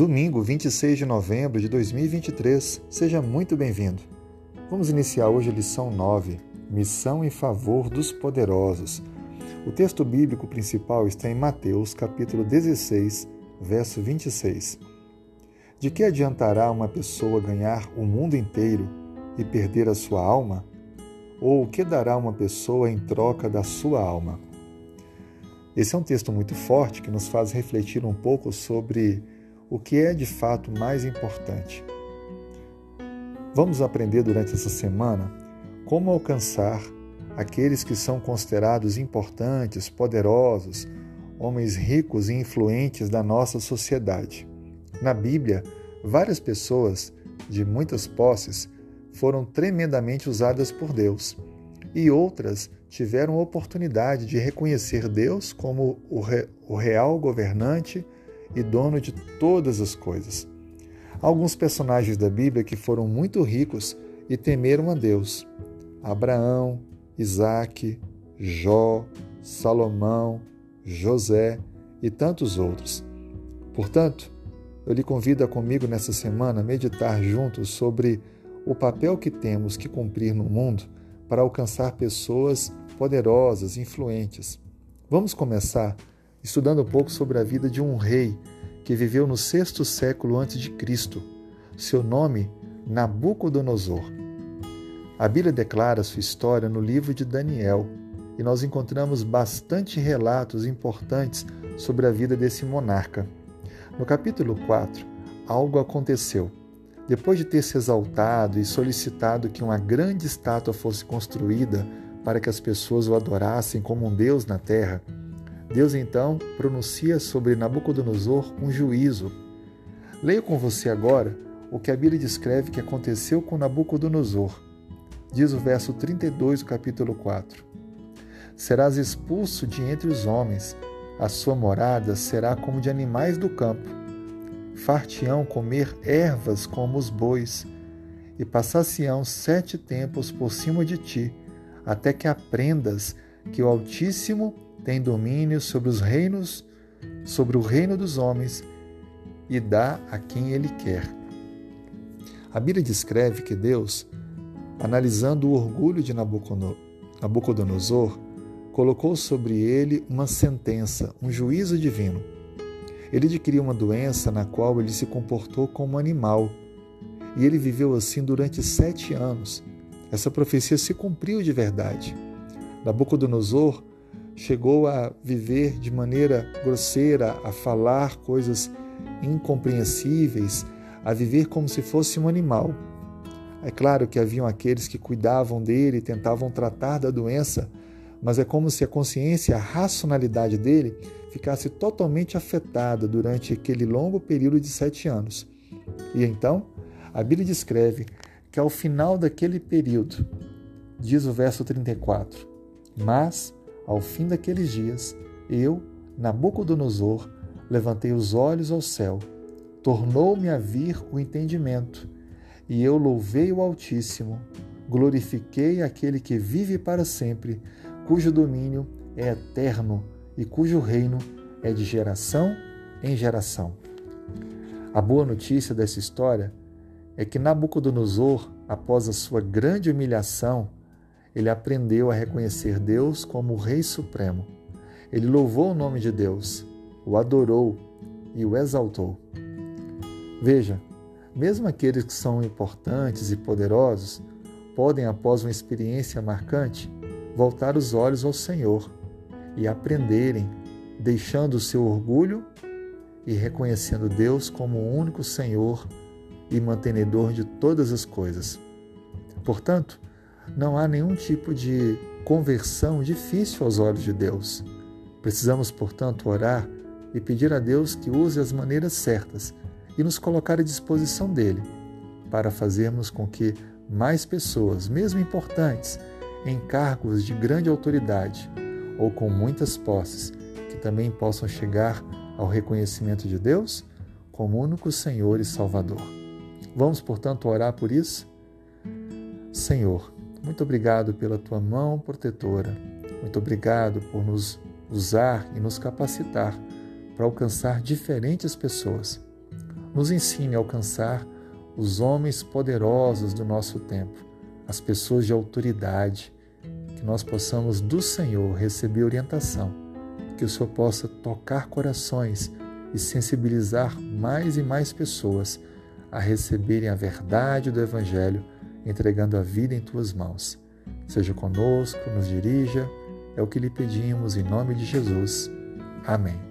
Domingo, 26 de novembro de 2023. Seja muito bem-vindo. Vamos iniciar hoje a lição 9, Missão em favor dos poderosos. O texto bíblico principal está em Mateus, capítulo 16, verso 26. De que adiantará uma pessoa ganhar o mundo inteiro e perder a sua alma? Ou o que dará uma pessoa em troca da sua alma? Esse é um texto muito forte que nos faz refletir um pouco sobre o que é de fato mais importante. Vamos aprender durante essa semana como alcançar aqueles que são considerados importantes, poderosos, homens ricos e influentes da nossa sociedade. Na Bíblia, várias pessoas de muitas posses foram tremendamente usadas por Deus e outras tiveram a oportunidade de reconhecer Deus como o, re, o real governante e dono de todas as coisas. Alguns personagens da Bíblia que foram muito ricos e temeram a Deus: Abraão, Isaac, Jó, Salomão, José e tantos outros. Portanto, eu lhe convido a comigo nessa semana meditar juntos sobre o papel que temos que cumprir no mundo para alcançar pessoas poderosas, influentes. Vamos começar estudando um pouco sobre a vida de um rei que viveu no sexto século antes de Cristo. Seu nome, Nabucodonosor. A Bíblia declara sua história no livro de Daniel e nós encontramos bastante relatos importantes sobre a vida desse monarca. No capítulo 4, algo aconteceu. Depois de ter se exaltado e solicitado que uma grande estátua fosse construída para que as pessoas o adorassem como um Deus na terra, Deus então pronuncia sobre Nabucodonosor um juízo. Leio com você agora o que a Bíblia descreve que aconteceu com Nabucodonosor. Diz o verso 32 do capítulo 4: Serás expulso de entre os homens, a sua morada será como de animais do campo. Fartião comer ervas como os bois, e passar-se-ão sete tempos por cima de ti, até que aprendas que o Altíssimo tem domínio sobre os reinos, sobre o reino dos homens e dá a quem ele quer. A Bíblia descreve que Deus, analisando o orgulho de Nabucodonosor, colocou sobre ele uma sentença, um juízo divino. Ele adquiriu uma doença na qual ele se comportou como animal. E ele viveu assim durante sete anos. Essa profecia se cumpriu de verdade. Nabucodonosor chegou a viver de maneira grosseira, a falar coisas incompreensíveis, a viver como se fosse um animal. É claro que haviam aqueles que cuidavam dele e tentavam tratar da doença, mas é como se a consciência, a racionalidade dele ficasse totalmente afetada durante aquele longo período de sete anos. E então, a Bíblia descreve que ao final daquele período, diz o verso 34, mas ao fim daqueles dias, eu, Nabucodonosor, levantei os olhos ao céu, tornou-me a vir o entendimento, e eu louvei o Altíssimo, glorifiquei aquele que vive para sempre, cujo domínio é eterno e cujo reino é de geração em geração. A boa notícia dessa história é que Nabucodonosor, após a sua grande humilhação, ele aprendeu a reconhecer Deus como o Rei Supremo. Ele louvou o nome de Deus, o adorou e o exaltou. Veja, mesmo aqueles que são importantes e poderosos podem, após uma experiência marcante, voltar os olhos ao Senhor e aprenderem, deixando o seu orgulho e reconhecendo Deus como o único Senhor e mantenedor de todas as coisas. Portanto, não há nenhum tipo de conversão difícil aos olhos de Deus. Precisamos, portanto, orar e pedir a Deus que use as maneiras certas e nos colocar à disposição dele para fazermos com que mais pessoas, mesmo importantes, em cargos de grande autoridade ou com muitas posses, que também possam chegar ao reconhecimento de Deus como único Senhor e Salvador. Vamos, portanto, orar por isso? Senhor, muito obrigado pela tua mão protetora. Muito obrigado por nos usar e nos capacitar para alcançar diferentes pessoas. nos ensine a alcançar os homens poderosos do nosso tempo, as pessoas de autoridade, que nós possamos do Senhor receber orientação, que o Senhor possa tocar corações e sensibilizar mais e mais pessoas a receberem a verdade do Evangelho, entregando a vida em tuas mãos. Seja conosco, nos dirija, é o que lhe pedimos em nome de Jesus. Amém.